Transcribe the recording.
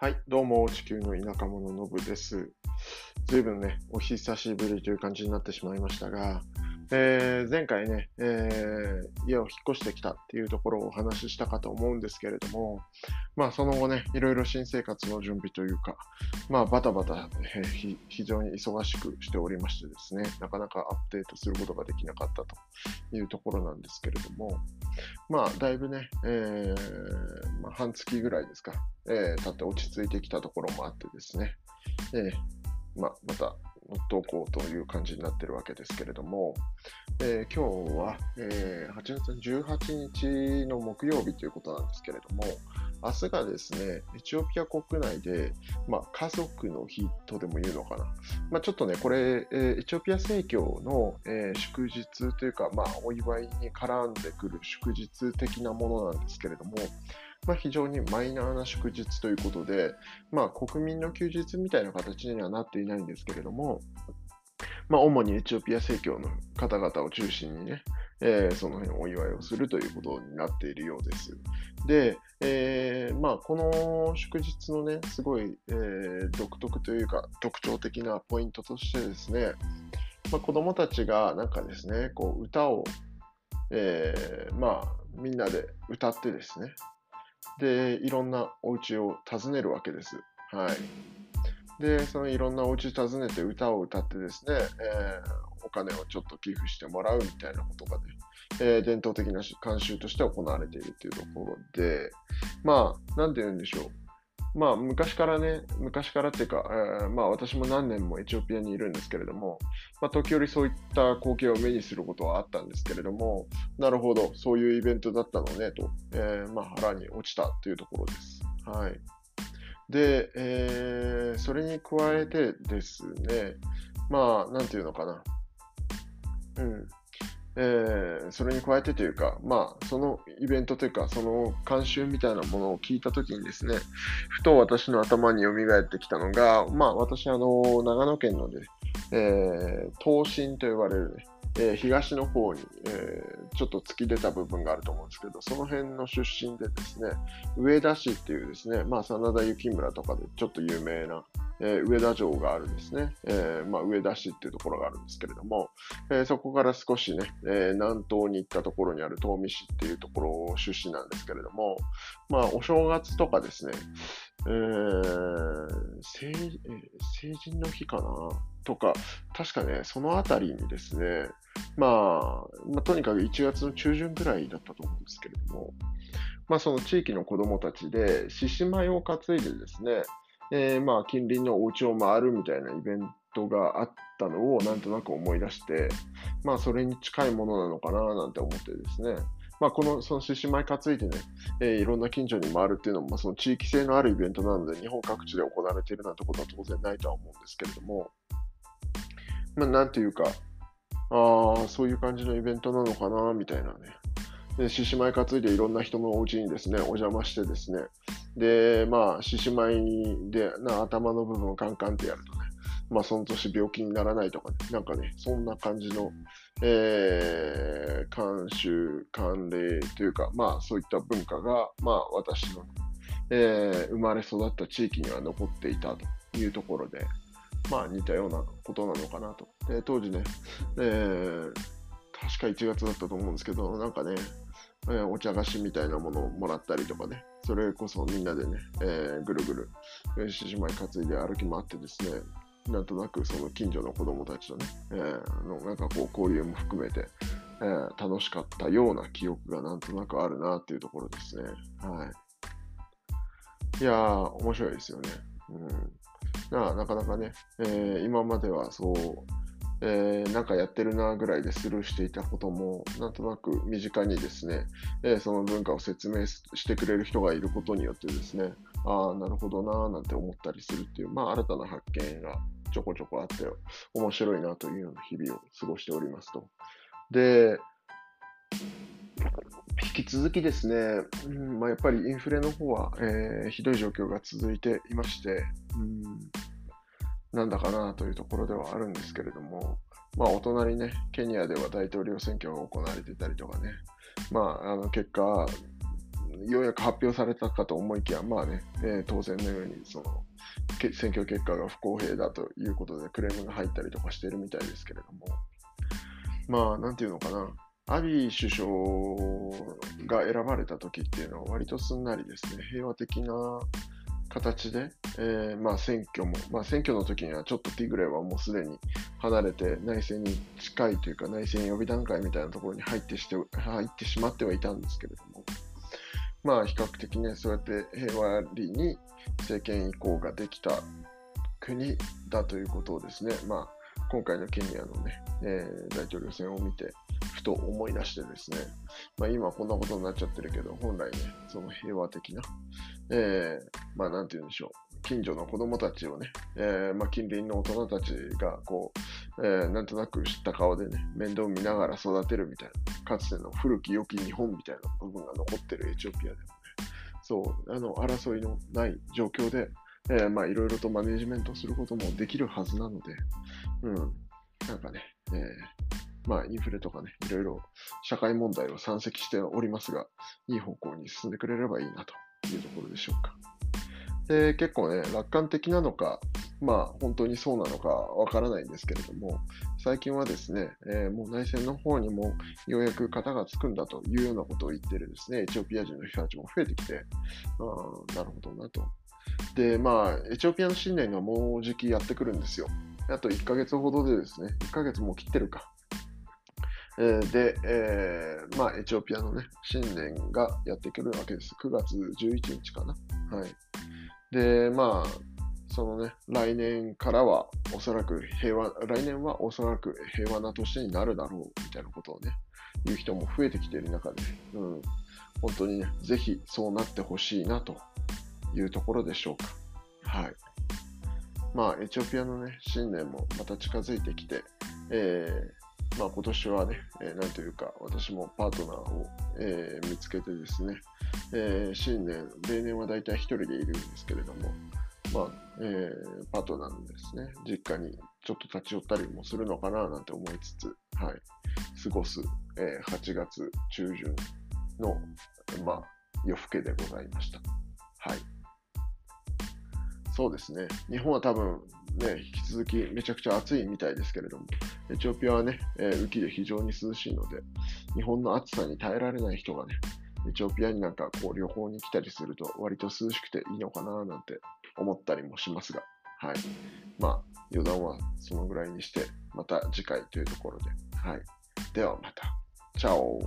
はい、どうも、地球の田舎者のぶです。ずいぶんね、お久しぶりという感じになってしまいましたが、えー前回ね、えー家を引っ越してきたっていうところをお話ししたかと思うんですけれども、まあ、その後ね、いろいろ新生活の準備というか、まあ、バタバタ、えー非常に忙しくしておりましてですね、なかなかアップデートすることができなかったというところなんですけれども、まあ、だいぶね、えーまあ、半月ぐらいですか、えー経って落ち着いてきたところもあってですね、えーまあ、また乗っておこうという感じになってるわけですけれども、えー今日は、えー8月18日の木曜日ということなんですけれども、明日がですね、エチオピア国内で、まあ、家族の日とでも言うのかな。まあ、ちょっとね、これ、えーエチオピア正教の、えー祝日というか、まあ、お祝いに絡んでくる祝日的なものなんですけれども、まあ、非常にマイナーな祝日ということで、まあ、国民の休日みたいな形にはなっていないんですけれども、まあ、主にエチオピア正教の方々を中心にね、えーその辺お祝いをするということになっているようです。で、えーまあ、この祝日のね、すごい、えー独特というか、特徴的なポイントとしてですね、まあ、子供たちがなんかですね、こう歌を、えーまあ、みんなで歌ってですね、で、いろんなお家を訪ねるわけです。はい。で、そのいろんなお家訪ねて歌を歌ってですね、えーお金をちょっと寄付してもらうみたいなことがね、えー伝統的な慣習として行われているというところで、まあ、なんて言うんでしょう。まあ、昔からね、昔からっていうか、えーまあ、私も何年もエチオピアにいるんですけれども、まあ、時折そういった光景を目にすることはあったんですけれども、なるほど、そういうイベントだったのね、と、えーまあ、腹に落ちたというところです。はい。で、えーそれに加えてですね、まあ、なんていうのかな。うん。えーそれに加えてというか、まあ、そのイベントというか、その慣習みたいなものを聞いたときにですね、ふと私の頭に蘇ってきたのが、まあ、私、あの、長野県のね、えー東進と呼ばれるね、えー東の方に、えーちょっと突き出た部分があると思うんですけど、その辺の出身でですね、上田市っていうですね、まあ、真田幸村とかでちょっと有名な、えー上田城があるんですね、えーまあ、上田市っていうところがあるんですけれども、えーそこから少しね、え南東に行ったところにある東御市っていうところを出身なんですけれども、まあ、お正月とかですね、え成え成人の日かな？とか、確かね、そのあたりにですね、まあ、まあ、とにかく1月の中旬ぐらいだったと思うんですけれども、まあ、その地域の子どもたちで、獅子舞を担いでですね、えーまあ、近隣のお家を回るみたいなイベントがあったのをなんとなく思い出して、まあ、それに近いものなのかななんて思ってですね、まあ、この、その獅子舞担いでね、えーいろんな近所に回るっていうのも、まあ、その地域性のあるイベントなので、日本各地で行われているなんてことは当然ないとは思うんですけれども、まあ、なんていうか、ああ、そういう感じのイベントなのかな、みたいなね。獅子舞担いでいろんな人のお家にですね、お邪魔してですね、で、まあ、獅子舞でな頭の部分をカンカンってやるとね、まあ、その年病気にならないとかね、なんかね、そんな感じの、えー、慣習、慣例というか、まあ、そういった文化が、まあ、私の、えー生まれ育った地域には残っていたというところで、まあ、似たようなことなのかなと。で、当時ね、えー確か1月だったと思うんですけど、なんかね、えお茶菓子みたいなものをもらったりとかね、それこそみんなでね、えーぐるぐる、え獅子舞担いで歩き回ってですね、なんとなくその近所の子供たちとね、えーのなんかこう交流も含めて、えー楽しかったような記憶がなんとなくあるなっていうところですね。はい。いやー、面白いですよね。うん。ななかなかね、えー今まではそう、えーなんかやってるなぐらいでスルーしていたことも、なんとなく身近にですね、えーその文化を説明してくれる人がいることによってですね、ああ、なるほどなーなんて思ったりするっていう、まあ、新たな発見がちょこちょこあって、面白いなというような日々を過ごしておりますと。で、引き続きですね、うんまあ、やっぱりインフレの方は、えーひどい状況が続いていまして、うん、なんだかなというところではあるんですけれども、まあ、お隣ね、ケニアでは大統領選挙が行われていたりとかね、まあ、あの結果、ようやく発表されたかと思いきや、まあね、えー、当然のようにその選挙結果が不公平だということでクレームが入ったりとかしているみたいですけれども、まあ、なんていうのかな、アビー首相が選ばれた時っていうのは割とすんなりですね、平和的な形で、えー、まあ選挙も、まあ選挙の時にはちょっとティグレはもうすでに離れて内戦に近いというか内戦予備段階みたいなところに入ってして入ってしまってはいたんですけれども、まあ比較的ね、そうやって平和裏に政権移行ができた国だということをですね、まあ今回のケニアのね、えー、大統領選を見て、ふと思い出してですね、まあ、今こんなことになっちゃってるけど、本来ね、その平和的な、えー、まあなんて言うんでしょう、近所の子供たちをね、えー、まあ、近隣の大人たちがこう、えー、なんとなく知った顔でね、面倒見ながら育てるみたいな、かつての古き良き日本みたいな部分が残ってるエチオピアでもね、そう、あの、争いのない状況で、えー、まあ、いろいろとマネジメントすることもできるはずなので、うん、なんかね、えー、まあ、インフレとかね、いろいろ社会問題を山積しておりますが、いい方向に進んでくれればいいなというところでしょうか。で結構ね、楽観的なのか、まあ本当にそうなのかわからないんですけれども、最近はですね、えー、もう内戦の方にもようやく型がつくんだというようなことを言ってるですね、エチオピア人の人たちも増えてきて、あなるほどなと。で、まあ、エチオピアの新年がもうじきやってくるんですよ。あと1ヶ月ほどでですね、1ヶ月も切ってるか。え、で、えー、まあ、エチオピアのね、新年がやってくるわけです。9月11日かな。はい。で、まあ、そのね、来年からはおそらく平和、来年はおそらく平和な年になるだろうみたいなことをね、言う人も増えてきている中で、うん、本当にね、ぜひそうなってほしいなというところでしょうか。はい。まあ、エチオピアのね、新年もまた近づいてきて、えー、まあ今年はね、えー、なんというか、私もパートナーを、えー、見つけてですね、えー、新年、例年は大体1人でいるんですけれども、まあ、えー、パートナーのですね、実家にちょっと立ち寄ったりもするのかななんて思いつつ、はい、過ごす、えー、8月中旬の、まあ、夜更けでございました。はい。そうですね。日本は多分、ね、引き続きめちゃくちゃ暑いみたいですけれども、エチオピアはね、えー、雨季で非常に涼しいので、日本の暑さに耐えられない人がね、エチオピアになんかこう旅行に来たりすると割と涼しくていいのかななんて思ったりもしますが、はい。まあ、余談はそのぐらいにして、また次回というところで、はい。ではまた。チャオ